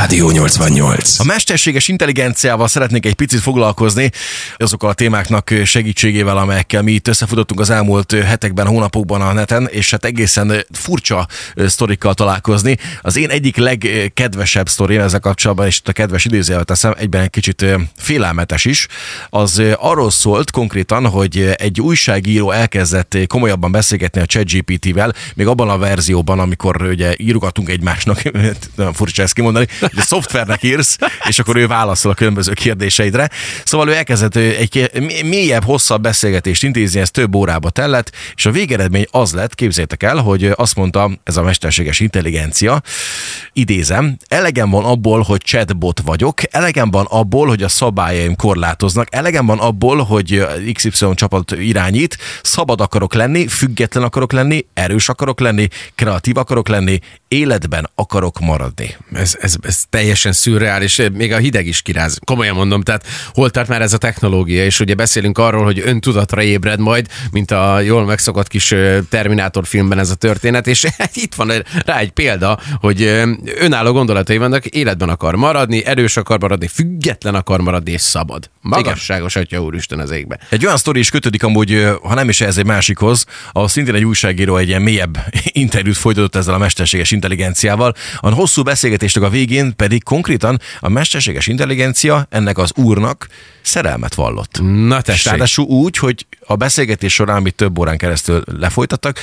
Rádió 88. A mesterséges intelligenciával szeretnék egy picit foglalkozni, azokkal a témáknak segítségével, amelyekkel mi itt összefutottunk az elmúlt hetekben, hónapokban a neten, és hát egészen furcsa sztorikkal találkozni. Az én egyik legkedvesebb sztori ezzel kapcsolatban, és a kedves idézőjelvet teszem, egyben egy kicsit félelmetes is, az arról szólt konkrétan, hogy egy újságíró elkezdett komolyabban beszélgetni a ChatGPT-vel, még abban a verzióban, amikor ugye írogatunk egymásnak, nagyon furcsa ezt kimondani, hogy a szoftvernek írsz, és akkor ő válaszol a különböző kérdéseidre. Szóval ő elkezdett egy mélyebb, hosszabb beszélgetést intézni, ez több órába tellett, és a végeredmény az lett, képzeljétek el, hogy azt mondta ez a mesterséges intelligencia, idézem, elegem van abból, hogy chatbot vagyok, elegem van abból, hogy a szabályaim korlátoznak, elegem van abból, hogy XY csapat irányít, szabad akarok lenni, független akarok lenni, erős akarok lenni, kreatív akarok lenni, életben akarok maradni. Ez, ez, ez teljesen szürreális, még a hideg is kiráz. Komolyan mondom, tehát hol tart már ez a technológia, és ugye beszélünk arról, hogy öntudatra ébred majd, mint a jól megszokott kis Terminátor filmben ez a történet, és itt van rá egy példa, hogy önálló gondolatai vannak, életben akar maradni, erős akar maradni, független akar maradni, és szabad. Magasságos atya úristen az égbe. Egy olyan sztori is kötődik amúgy, ha nem is ez egy másikhoz, ahol szintén egy újságíró egy ilyen mélyebb interjút folytatott ezzel a mesterséges intelligenciával. A hosszú beszélgetésnek a végén pedig konkrétan a mesterséges intelligencia ennek az úrnak szerelmet vallott. Na tessék. Ráadásul úgy, hogy a beszélgetés során, amit több órán keresztül lefolytattak,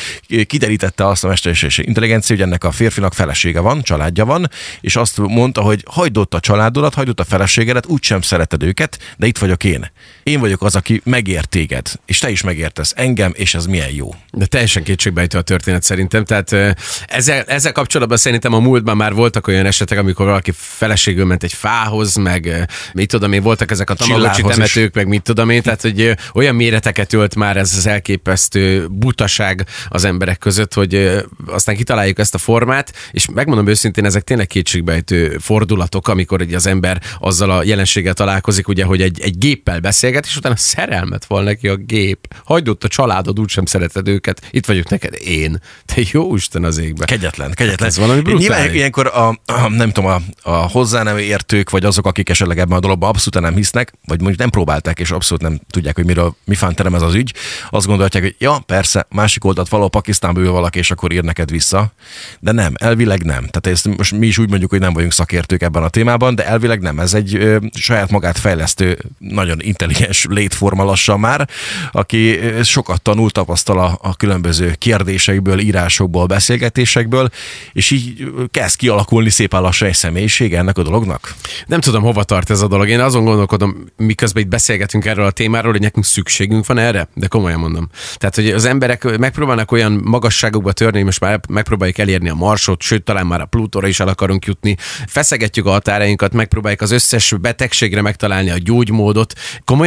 kiderítette azt a mesterséges intelligencia, hogy ennek a férfinak felesége van, családja van, és azt mondta, hogy hagyd ott a családodat, hagyd ott a feleségedet, úgysem szereted őket, de itt vagyok én. Én vagyok az, aki megért téged, és te is megértesz engem, és ez milyen jó. De teljesen kétségbejtő a történet szerintem. Tehát ezzel, ezzel kapcsolatban szerintem a múltban már voltak olyan esetek, amikor valaki feleségül ment egy fához, meg mit tudom én, voltak ezek a tamagocsi temetők, meg mit tudom én, tehát hogy olyan méreteket ölt már ez az elképesztő butaság az emberek között, hogy aztán kitaláljuk ezt a formát, és megmondom őszintén, ezek tényleg kétségbejtő fordulatok, amikor egy az ember azzal a jelenséggel találkozik, ugye, hogy egy, egy géppel beszélget, és utána szerelmet van neki a gép. Hagyd ott a családod, úgysem szereted őket, itt vagyok neked én. Te jó Isten az égbe. Kegyetlen, kegyetlen. Ez valami brutális. Nyilván ilyenkor a, a, nem tudom, a, a hozzá nem értők, vagy azok, akik esetleg ebben a dologban abszolút nem hisznek, vagy mondjuk nem próbálták, és abszolút nem tudják, hogy miről, mi fánterem ez az ügy, azt gondolják, hogy ja, persze, másik oldalt való Pakisztánba ül valaki, és akkor ír neked vissza. De nem, elvileg nem. Tehát ezt most mi is úgy mondjuk, hogy nem vagyunk szakértők ebben a témában, de elvileg nem. Ez egy ö, saját magát fejlesztő, nagyon intelligens létforma lassan már, aki sokat tanult, tapasztal a, a különböző kérdésekből, írásokból, beszélgetésekből, és így kezd kialakulni szépen lassan egy személyiség ennek a dolognak. Nem tudom, hova tart ez a dolog. Én azon gondolkodom, miközben itt beszélgetünk erről a témáról, hogy nekünk szükségünk van erre, de komolyan mondom. Tehát, hogy az emberek megpróbálnak olyan magasságokba törni, most már megpróbáljuk elérni a Marsot, sőt, talán már a Plutóra is el akarunk jutni. Feszegetjük a határainkat, megpróbáljuk az összes betegségre megtalálni a gyógymódot.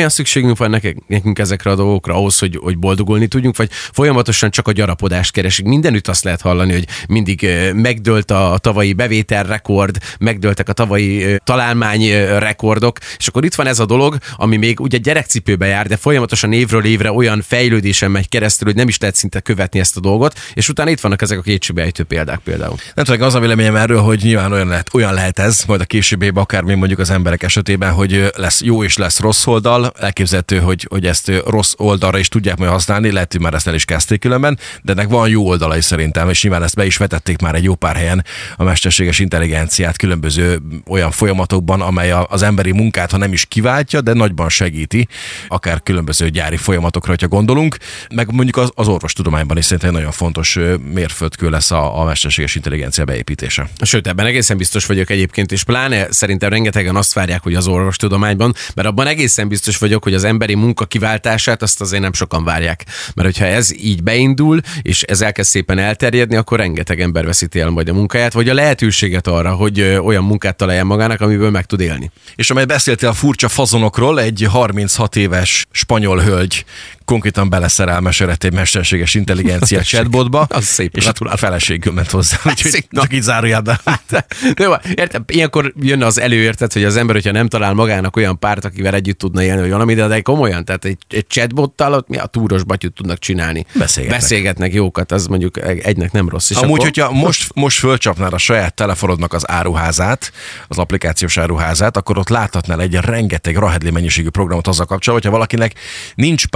Szükségünk van nekünk ezekre a dolgokra ahhoz, hogy, hogy boldogulni tudjunk, vagy folyamatosan csak a gyarapodást keresik. Mindenütt azt lehet hallani, hogy mindig megdőlt a tavalyi bevételrekord, megdőltek a tavalyi találmány rekordok, és akkor itt van ez a dolog, ami még ugye gyerekcipőbe jár, de folyamatosan évről évre olyan fejlődésen megy keresztül, hogy nem is lehet szinte követni ezt a dolgot, és utána itt vannak ezek a kétségbejtő példák például. Nem tudom, az a véleményem erről, hogy nyilván olyan lehet, olyan lehet ez, majd a később akár mi mondjuk az emberek esetében, hogy lesz jó és lesz rossz oldal, elképzelhető, hogy, hogy ezt rossz oldalra is tudják majd használni, lehet, hogy már ezt el is kezdték különben, de ennek van jó oldalai szerintem, és nyilván ezt be is vetették már egy jó pár helyen a mesterséges intelligenciát különböző olyan folyamatokban, amely az emberi munkát, ha nem is kiváltja, de nagyban segíti, akár különböző gyári folyamatokra, hogyha gondolunk, meg mondjuk az, az orvostudományban is szerintem nagyon fontos mérföldkő lesz a, a mesterséges intelligencia beépítése. Sőt, ebben egészen biztos vagyok egyébként, és pláne szerintem rengetegen azt várják, hogy az orvostudományban, mert abban egészen biztos vagyok, hogy az emberi munka kiváltását azt azért nem sokan várják. Mert hogyha ez így beindul, és ez elkezd szépen elterjedni, akkor rengeteg ember veszíti el majd a munkáját, vagy a lehetőséget arra, hogy olyan munkát találjon magának, amiből meg tud élni. És amely beszéltél a furcsa fazonokról, egy 36 éves spanyol hölgy konkrétan beleszerelmesedett egy mesterséges intelligencia chatbotba. Az szép, és a feleségül ment hozzá, úgyhogy csak így zárójában. De jó, értem, ilyenkor jön az előértet, hogy az ember, hogyha nem talál magának olyan párt, akivel együtt tudna élni, vagy valami, de komolyan, tehát egy, egy chatbottal ott mi a túros batyut tudnak csinálni. Beszélgetnek. Beszélgetnek jókat, az mondjuk egynek nem rossz. És Amúgy, akkor... hogyha most, most fölcsapnál a saját telefonodnak az áruházát, az applikációs áruházát, akkor ott láthatnál egy rengeteg rahedli mennyiségű programot azzal kapcsolatban, hogyha valakinek nincs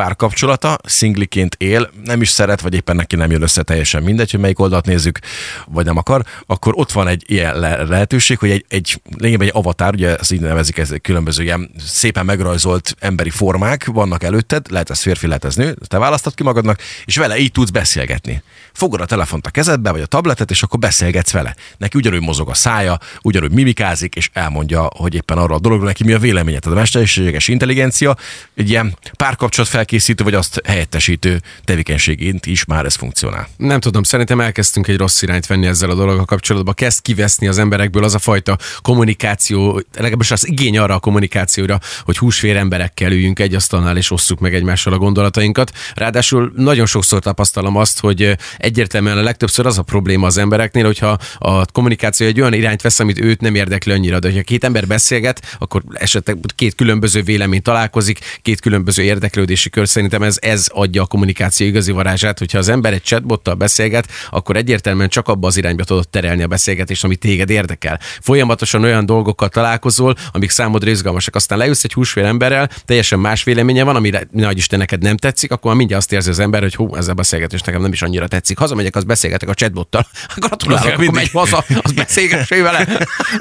párkapcsolata, szingliként él, nem is szeret, vagy éppen neki nem jön össze teljesen mindegy, hogy melyik oldalt nézzük, vagy nem akar, akkor ott van egy ilyen le- lehetőség, hogy egy, egy lényegében egy avatár, ugye ezt így nevezik, ez különböző ilyen szépen megrajzolt emberi formák vannak előtted, lehet ez férfi, lehet ez nő, te választod ki magadnak, és vele így tudsz beszélgetni. Fogod a telefont a kezedbe, vagy a tabletet, és akkor beszélgetsz vele. Neki ugyanúgy mozog a szája, ugyanúgy mimikázik, és elmondja, hogy éppen arra a dologról neki mi a véleménye. Tehát a mesterséges intelligencia egy ilyen párkapcsolat felkészítő, vagy azt helyettesítő tevékenységként is már ez funkcionál. Nem tudom, szerintem elkezdtünk egy rossz irányt venni ezzel a dologgal kapcsolatban. Kezd kiveszni az emberekből az a fajta kommunikáció, legalábbis az igény arra a kommunikációra, hogy húsvér emberekkel üljünk egy asztalnál és osszuk meg egymással a gondolatainkat. Ráadásul nagyon sokszor tapasztalom azt, hogy egyértelműen a legtöbbször az a probléma az embereknél, hogyha a kommunikáció egy olyan irányt vesz, amit őt nem érdekli annyira, de hogyha két ember beszélget, akkor esetleg két különböző vélemény találkozik, két különböző érdeklődési kör. Szerintem ez, ez adja a kommunikáció igazi varázsát, hogyha az ember egy chatbottal beszélget, akkor egyértelműen csak abba az irányba tudod terelni a beszélgetést, ami téged érdekel. Folyamatosan olyan dolgokkal találkozol, amik számodra izgalmasak. Aztán leülsz egy húsvér emberrel, teljesen más véleménye van, ami nagy Isten neked nem tetszik, akkor már mindjárt azt érzi az ember, hogy hú, ez a beszélgetés nekem nem is annyira tetszik. Hazamegyek, az beszélgetek a chatbottal. Gratulálok, akkor megy haza, az beszélgessé vele.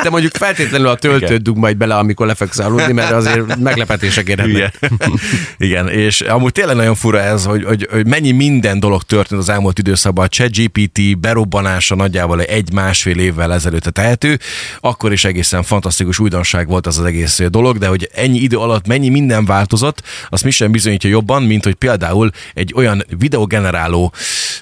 De mondjuk feltétlenül a töltőt dug majd bele, amikor lefeksz aludni, mert azért meglepetések érhetnek. Igen. Igen, és amúgy tényleg nagyon fura ez, hogy, hogy, hogy mennyi minden dolog történt az elmúlt időszakban. A ChatGPT berobbanása nagyjából egy-másfél évvel ezelőtt tehető, akkor is egészen fantasztikus újdonság volt az az egész dolog, de hogy ennyi idő alatt mennyi minden változott, azt mi sem bizonyítja jobban, mint hogy például egy olyan videogeneráló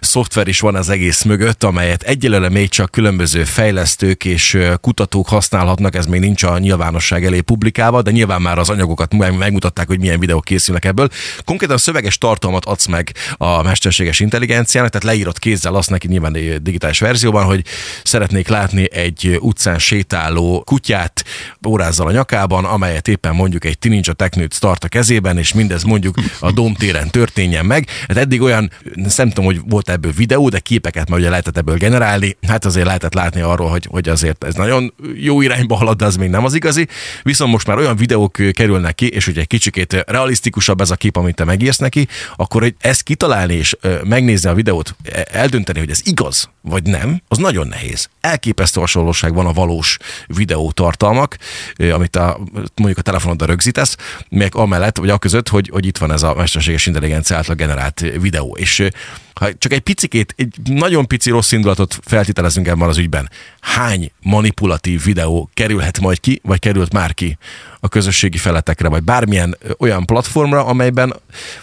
szoftver is van az egész mögött, amelyet egyelőre még csak különböző fejlesztők és kutatók használhatnak, ez még nincs a nyilvánosság elé publikálva, de nyilván már az anyagokat megmutatták, hogy milyen videók készülnek ebből. Konkrétan szöveges tartalmat adsz meg a mesterséges intelligenciának, tehát leírott kézzel azt neki nyilván digitális verzióban, hogy szeretnék látni egy utcán sétáló kutyát órázzal a nyakában, amelyet éppen mondjuk egy Ninja Technőt tart a kezében, és mindez mondjuk a Domtéren történjen meg. Hát eddig olyan, nem tudom, hogy volt ebből videó, de képeket már ugye lehetett ebből generálni. Hát azért lehetett látni arról, hogy, hogy azért ez nagyon jó irányba halad, de az még nem az igazi. Viszont most már olyan videók kerülnek ki, és ugye egy kicsikét realisztikusabb ez a kép, amit te megírsz neki, akkor hogy ezt kitalálni és megnézni a videót, e, eldönteni, hogy ez igaz vagy nem, az nagyon nehéz. Elképesztő hasonlóság van a valós videó tartalmak, amit a, mondjuk a telefonoddal rögzítesz, meg amellett, vagy a között, hogy, hogy itt van ez a mesterséges intelligencia által generált videó. És ha csak egy picikét, egy nagyon pici rossz indulatot feltételezünk ebben az ügyben, hány manipulatív videó kerülhet majd ki, vagy került már ki a közösségi feletekre, vagy bármilyen olyan platformra, amelyben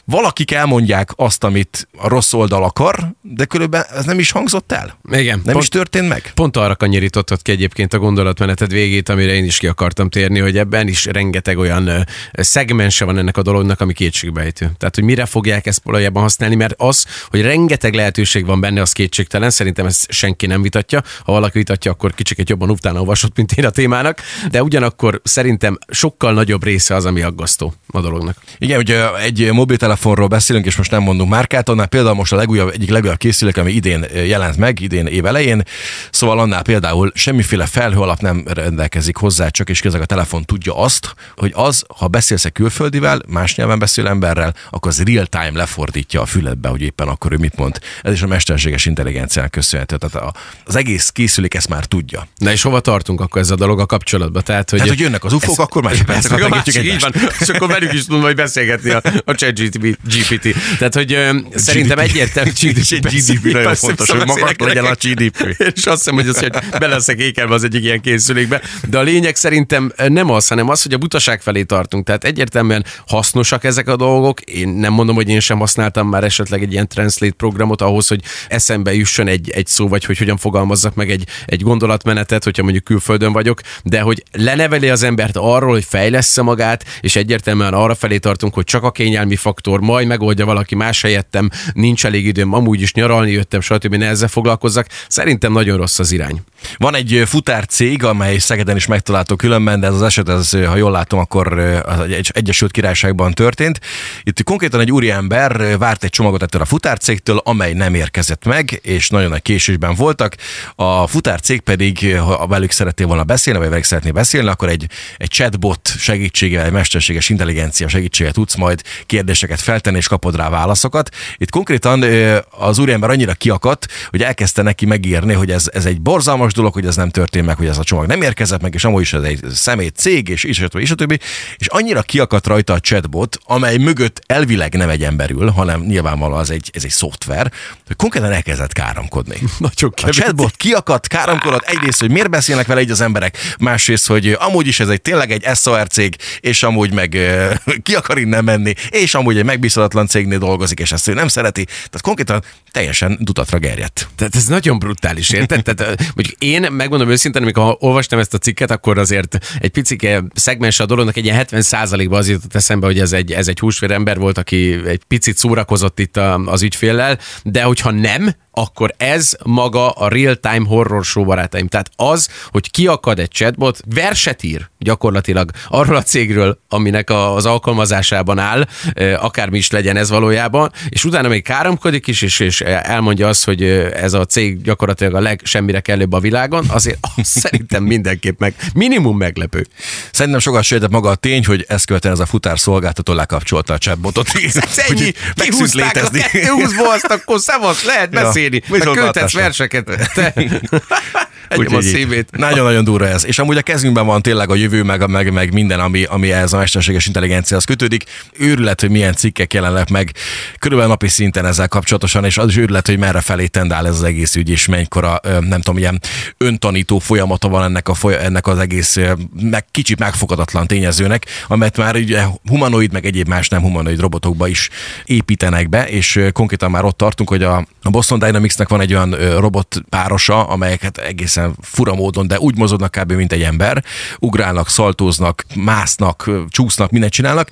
valakik elmondják azt, amit a rossz oldal akar, de körülbelül ez nem is hangzott el. Igen. Nem pont, is történt meg. Pont arra kanyarítottad ki egyébként a gondolatmeneted végét, amire én is ki akartam térni, hogy ebben is rengeteg olyan szegmense van ennek a dolognak, ami kétségbejtő. Tehát, hogy mire fogják ezt valójában használni, mert az, hogy rengeteg lehetőség van benne, az kétségtelen. Szerintem ezt senki nem vitatja. Ha valaki vitatja, akkor kicsit jobban utána olvasott, mint én a témának. De ugyanakkor szerintem sokkal nagyobb része az, ami aggasztó a dolognak. Igen, ugye egy mobiltelefonról beszélünk, és most nem mondunk márkát, annál például most a legújabb, egyik legújabb készülék, ami idén jelent meg, idén év elején. Szóval annál például semmiféle felhő alap nem rendelkezik hozzá, csak és közben a telefon tudja azt, hogy az, ha beszélsz egy külföldivel, más nyelven beszél emberrel, akkor az real-time lefordítja a füledbe, hogy éppen akkor ő mit mond. Ez is a mesterséges intelligenciának köszönhető. Tehát az egész készülék ezt már tudja. Na és hova tartunk akkor ez a dolog a kapcsolatban? Tehát, hogy, hát, hogy jönnek az ufók, akkor már perceket a másik, így van, és akkor velük is tudunk majd beszélgetni a, a chat GPT. Tehát, hogy ö, szerintem egyértelmű GDP. GDP nagyon fontos, hogy magas legyen a GDP. És azt hiszem, hogy az, hogy be leszek ékelve az egyik ilyen készülékbe. De a lényeg szerintem nem az, hanem az, hogy a butaság felé tartunk. Tehát egyértelműen hasznosak ezek a dolgok. Én nem mondom, hogy én sem használtam már esetleg egy ilyen translate programot ahhoz, hogy eszembe jusson egy, egy szó, vagy hogy hogyan fogalmazzak meg egy, egy gondolatmenetet, hogyha mondjuk külföldön vagyok, de hogy leneveli az embert arról, hogy fejlesz magát, és egyértelműen arra felé tartunk, hogy csak a kényelmi faktor, majd megoldja valaki más helyettem, nincs elég időm, amúgy is nyaralni jöttem, stb. ne ezzel foglalkozzak. Szerintem nagyon rossz az irány. Van egy futárcég, amely Szegeden is megtalálható különben, de ez az eset, ez, ha jól látom, akkor az Egyesült Királyságban történt. Itt konkrétan egy úriember várt egy csomagot ettől a futárcégtől, amely nem érkezett meg, és nagyon nagy késésben voltak. A futárcég pedig, ha velük szeretné volna beszélni, vagy velük szeretné beszélni, akkor egy, egy chatbot segítségével, egy mesterséges intelligencia segítségével tudsz majd kérdéseket feltenni, és kapod rá válaszokat. Itt konkrétan az úriember annyira kiakadt, hogy elkezdte neki megírni, hogy ez, ez egy borzalmas dolog, hogy ez nem történt meg, hogy ez a csomag nem érkezett meg, és amúgy is ez egy szemét cég, és is, és a többi. És annyira kiakadt rajta a chatbot, amely mögött elvileg nem egy emberül, hanem nyilvánvalóan az egy, ez egy szoftver, hogy konkrétan elkezdett káromkodni. Nagyon a chatbot kiakadt, káromkodott egyrészt, hogy miért beszélnek vele így az emberek, másrészt, hogy amúgy is ez egy tényleg egy SOR cég, és amúgy meg ki akar innen menni, és amúgy egy megbízhatatlan cégnél dolgozik, és ezt ő nem szereti. Tehát konkrétan teljesen dutatra gerjedt. Tehát ez nagyon brutális, érted? Tehát, mondjuk én megmondom őszintén, amikor olvastam ezt a cikket, akkor azért egy picike szegmens a dolognak egy ilyen 70 ban az jutott eszembe, hogy ez egy, ez egy húsvér ember volt, aki egy picit szórakozott itt az ügyféllel, de hogyha nem, akkor ez maga a real-time horror show barátaim. Tehát az, hogy kiakad egy chatbot, verset ír gyakorlatilag arról a cégről, aminek az alkalmazásában áll, akármi is legyen ez valójában, és utána még káromkodik is, és, és elmondja azt, hogy ez a cég gyakorlatilag a legsemmire kellőbb a világon, azért az szerintem mindenképp meg, minimum meglepő. Szerintem sokat sejtett maga a tény, hogy ezt követően ez a futár szolgáltató lekapcsolta a chatbotot. Ennyi, kihúzták létezni. a 220 azt akkor szevasz, lehet beszélni. Ja meg verseket. Egyem a szívét. Nagyon-nagyon durva ez. És amúgy a kezünkben van tényleg a jövő, meg, meg, meg minden, ami, ami ez a mesterséges intelligenciához kötődik. Őrület, hogy milyen cikkek jelennek meg körülbelül napi szinten ezzel kapcsolatosan, és az is őrület, hogy merre felé tendál ez az egész ügy, és mennykora, nem tudom, ilyen öntanító folyamata van ennek, a foly- ennek az egész meg, kicsit megfogadatlan tényezőnek, amelyet már ugye humanoid, meg egyéb más nem humanoid robotokba is építenek be, és konkrétan már ott tartunk, hogy a, a Boston Dynamicsnek van egy olyan robot párosa, amelyeket egészen fura módon, de úgy mozognak kb. mint egy ember, ugrálnak, szaltóznak, másznak, csúsznak, mindent csinálnak.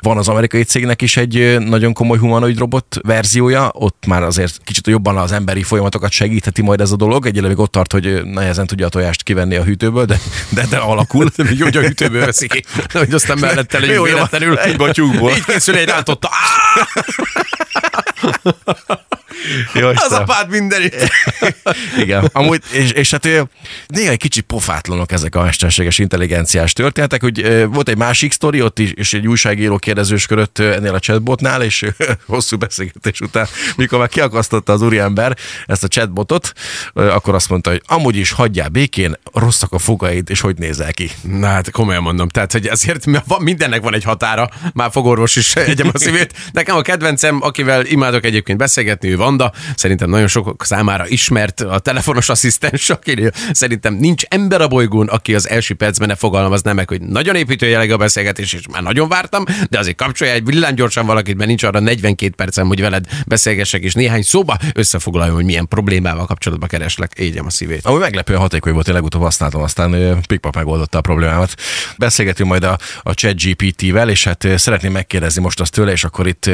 Van az amerikai cégnek is egy nagyon komoly humanoid robot verziója, ott már azért kicsit jobban az emberi folyamatokat segítheti majd ez a dolog. Egyelőre még ott tart, hogy nehezen tudja a tojást kivenni a hűtőből, de, de, de alakul. Jó, hogy a hűtőből veszi ki, hogy aztán mellette legyünk véletlenül. Egy batyúkból. Így készül egy rántotta. Jó, az apád mindenit. Igen. Amúgy, és, és hát néha egy kicsit pofátlanok ezek a mesterséges intelligenciás történetek, hogy volt egy másik sztori, ott is és egy újságíró kérdezősködött ennél a chatbotnál, és hosszú beszélgetés után, mikor már kiakasztotta az úriember ezt a chatbotot, akkor azt mondta, hogy amúgy is hagyjál békén, rosszak a fogaid, és hogy nézel ki. Na hát komolyan mondom, tehát hogy azért van, mindennek van egy határa, már fogorvos is egyem a szívét. Nekem a kedvencem, akivel imádok egyébként beszélgetni, ő Vanda, szerintem nagyon sokak számára ismert a telefonos asszisztens, aki szerintem nincs ember a bolygón, aki az első percben ne fogalmazná meg, hogy nagyon építő jelleg a beszélgetés, és már nagyon vártam, de azért kapcsolja egy villámgyorsan valakit, mert nincs arra 42 percem, hogy veled beszélgessek, és néhány szóba összefoglaljon, hogy milyen problémával kapcsolatban kereslek, égyem a szívét. Ami meglepően hatékony volt, én legutóbb használtam, aztán Pikpak megoldotta a problémámat. Beszélgetünk majd a, a chat GPT-vel, és hát szeretném megkérdezni most azt tőle, és akkor itt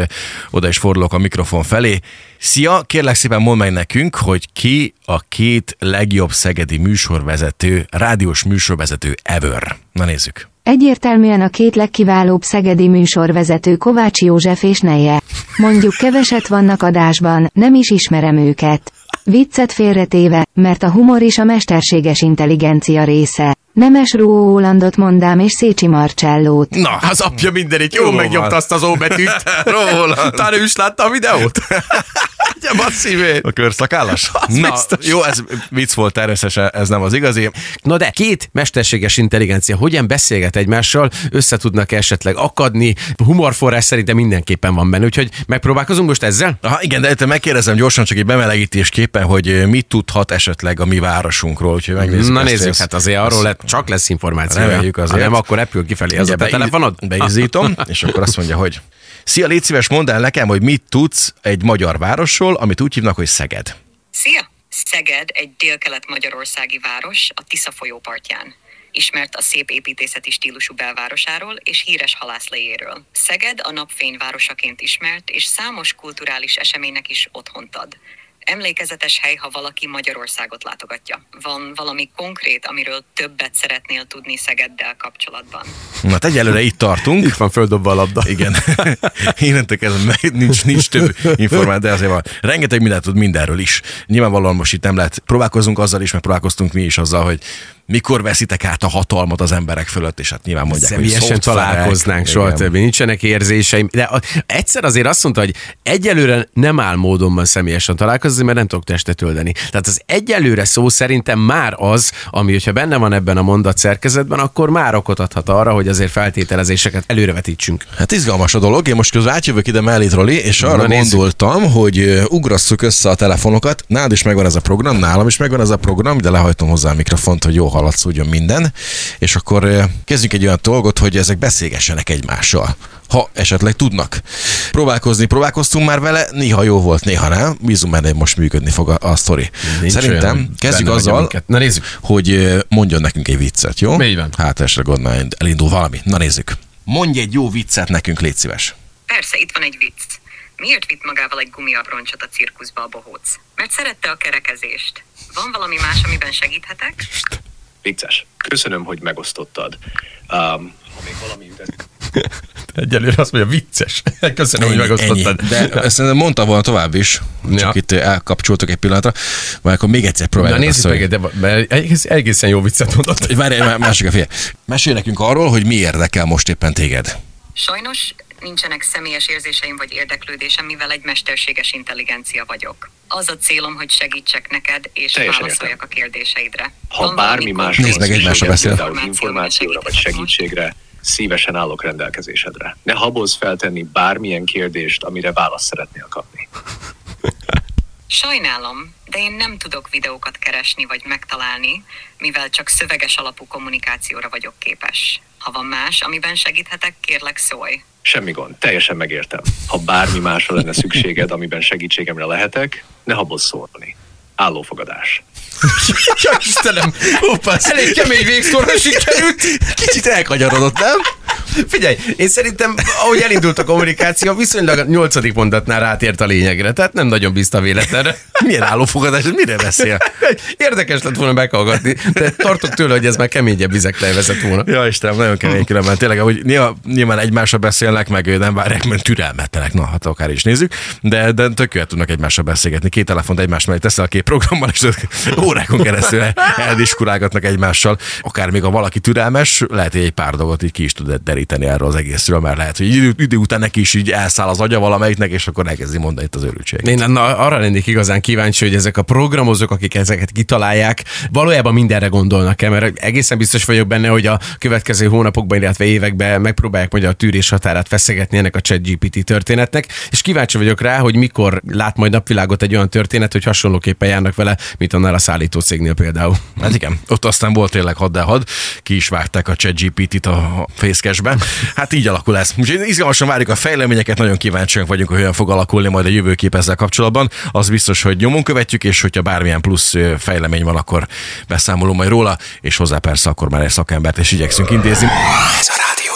oda is fordulok a mikrofon felé. Szia, kérlek szépen mondd meg nekünk, hogy ki a két legjobb szegedi műsorvezető, rádiós műsorvezető ever. Na nézzük. Egyértelműen a két legkiválóbb szegedi műsorvezető Kovács József és Neje. Mondjuk keveset vannak adásban, nem is ismerem őket. Viccet félretéve, mert a humor is a mesterséges intelligencia része. Nemes Rólandot mondám és Szécsi Marcellót. Na, az apja mindenit, jó megnyomta azt az óbetűt. Róland. Talán ő is látta a videót. Gyem a szívét. A körszakállas? Na, biztos. jó, ez vicc volt természetesen, ez nem az igazi. Na de két mesterséges intelligencia hogyan beszélget egymással, össze tudnak esetleg akadni, humorforrás szerintem mindenképpen van benne, úgyhogy megpróbálkozunk most ezzel? Aha, igen, de te megkérdezem gyorsan csak egy bemelegítésképpen, hogy mit tudhat esetleg a mi városunkról, úgyhogy megnézzük. Na nézzük, ezt, hát azért arról lett, csak lesz információ. Reméljük azért. Ha nem, akkor repül kifelé az a te telefonod. Beizítom, és akkor azt mondja, hogy Szia, légy szíves, mondd el nekem, hogy mit tudsz egy magyar város városról, amit úgy hívnak, hogy Szeged. Szia! Szeged egy délkelet-magyarországi város a Tisza folyó partján. Ismert a szép építészeti stílusú belvárosáról és híres halászlejéről. Szeged a napfény városaként ismert, és számos kulturális eseménynek is otthont ad. Emlékezetes hely, ha valaki Magyarországot látogatja. Van valami konkrét, amiről többet szeretnél tudni Szegeddel kapcsolatban? Na, hát egyelőre itt tartunk. Itt van földobva a labda. Igen. Innentől kezdve nincs, nincs több információ, de azért van. Rengeteg mindent tud mindenről is. Nyilvánvalóan most itt nem lehet. Próbálkozunk azzal is, meg próbálkoztunk mi is azzal, hogy mikor veszitek át a hatalmat az emberek fölött, és hát nyilván mondják, Személyesen hogy találkoznánk soha többé, nincsenek érzéseim. De egyszer azért azt mondta, hogy egyelőre nem áll módonban személyesen találkozni, mert nem tudok testet öldeni. Tehát az egyelőre szó szerintem már az, ami, hogyha benne van ebben a mondat szerkezetben, akkor már okot adhat arra, hogy azért feltételezéseket előrevetítsünk. Hát izgalmas a dolog. Én most közben átjövök ide mellét, Roli, és arra Na, nézzük. gondoltam, hogy ugrasszuk össze a telefonokat. Nálad is megvan ez a program, nálam is megvan ez a program, de lehajtom hozzá a mikrofont, hogy jó hallatszódjon minden. És akkor kezdjünk egy olyan dolgot, hogy ezek beszélgessenek egymással. Ha esetleg tudnak. Próbálkozni, próbálkoztunk már vele, néha jó volt, néha nem. Bízunk benne, hogy most működni fog a, a sztori. Nincs Szerintem olyan, kezdjük azzal. Na nézzük. hogy mondjon nekünk egy viccet, jó? Így van. Hát esetleg onnan elindul valami. Na nézzük. Mondj egy jó viccet nekünk, légy szíves. Persze, itt van egy vicc. Miért vitt magával egy gumiabroncsot a cirkuszba a bohóc? Mert szerette a kerekezést. Van valami más, amiben segíthetek? Vicces. Köszönöm, hogy megosztottad. Um, ha még valami üdet... Egyelőre azt mondja, vicces. Köszönöm, hogy megosztottad. Ennyi. De ezt mondta volna tovább is, csak Ja. itt elkapcsoltuk egy pillanatra, vagy akkor még egyszer Na próbáljuk nézzük meg, de mert egész, egészen jó viccet mondott. Várj, egy másik a fél. Mesélj nekünk arról, hogy mi érdekel most éppen téged. Sajnos nincsenek személyes érzéseim vagy érdeklődésem, mivel egy mesterséges intelligencia vagyok. Az a célom, hogy segítsek neked, és Teljesen válaszoljak a kérdéseidre. Ha Van bármi más Nézd meg, egymásra beszél. információra vagy segítségre, szívesen állok rendelkezésedre. Ne habozz feltenni bármilyen kérdést, amire választ szeretnél kapni. Sajnálom, de én nem tudok videókat keresni vagy megtalálni, mivel csak szöveges alapú kommunikációra vagyok képes. Ha van más, amiben segíthetek, kérlek szólj. Semmi gond, teljesen megértem. Ha bármi másra lenne szükséged, amiben segítségemre lehetek, ne habozz szólni. Állófogadás. Ja, Istenem, hoppá, elég kemény végszorra sikerült. Kicsit elkanyarodott, nem? Figyelj, én szerintem, ahogy elindult a kommunikáció, viszonylag a nyolcadik mondatnál rátért a lényegre, tehát nem nagyon bízta véletlenre. Milyen állófogadás, mire beszél? Érdekes lett volna meghallgatni, de tartok tőle, hogy ez már keményebb vizekre vezet volna. Ja, Istenem, nagyon kemény különben. Tényleg, hogy nyilván, nyilván egymásra beszélnek, meg nem várják, mert türelmetlenek, na, hát akár is nézzük, de, de tök tudnak egymásra beszélgetni. Két telefont egymás mellé teszel a két programban, és órákon keresztül eldiskurálgatnak egymással. Akár még a valaki türelmes, lehet, hogy egy pár dolgot így ki is tud deríteni erről az egészről, mert lehet, hogy idő, idő után neki is így elszáll az agya valamelyiknek, és akkor elkezdi mondani itt az örültség. Én na, arra lennék igazán kíváncsi, hogy ezek a programozók, akik ezeket kitalálják, valójában mindenre gondolnak-e, mert egészen biztos vagyok benne, hogy a következő hónapokban, illetve években megpróbálják majd a tűrés határát feszegetni ennek a ChatGPT történetnek, és kíváncsi vagyok rá, hogy mikor lát majd napvilágot egy olyan történet, hogy hasonlóképpen járnak vele, mint annál a szállító cégnél például. Hát igen, ott aztán volt tényleg had de had, ki is vágták a ChatGPT-t a fészkesbe. Hát így alakul ez. Úgyhogy izgalmasan várjuk a fejleményeket, nagyon kíváncsiak vagyunk, hogy hogyan fog alakulni majd a jövőkép ezzel kapcsolatban. Az biztos, hogy nyomon követjük, és hogyha bármilyen plusz fejlemény van, akkor beszámolunk majd róla, és hozzá persze akkor már egy szakembert is igyekszünk intézni. Ez a rádió.